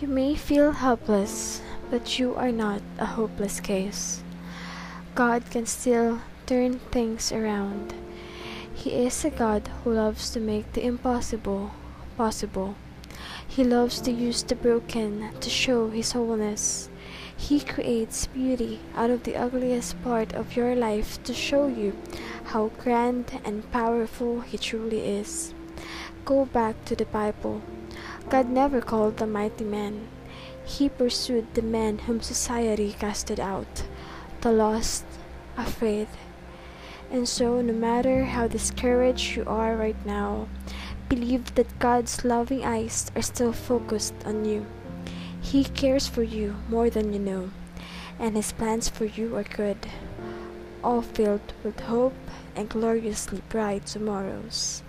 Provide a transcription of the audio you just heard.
You may feel helpless, but you are not a hopeless case. God can still turn things around. He is a God who loves to make the impossible possible. He loves to use the broken to show His wholeness. He creates beauty out of the ugliest part of your life to show you how grand and powerful He truly is. Go back to the Bible. God never called the mighty man. He pursued the men whom society casted out, the lost, afraid. And so, no matter how discouraged you are right now, believe that God's loving eyes are still focused on you. He cares for you more than you know, and His plans for you are good, all filled with hope and gloriously bright tomorrows.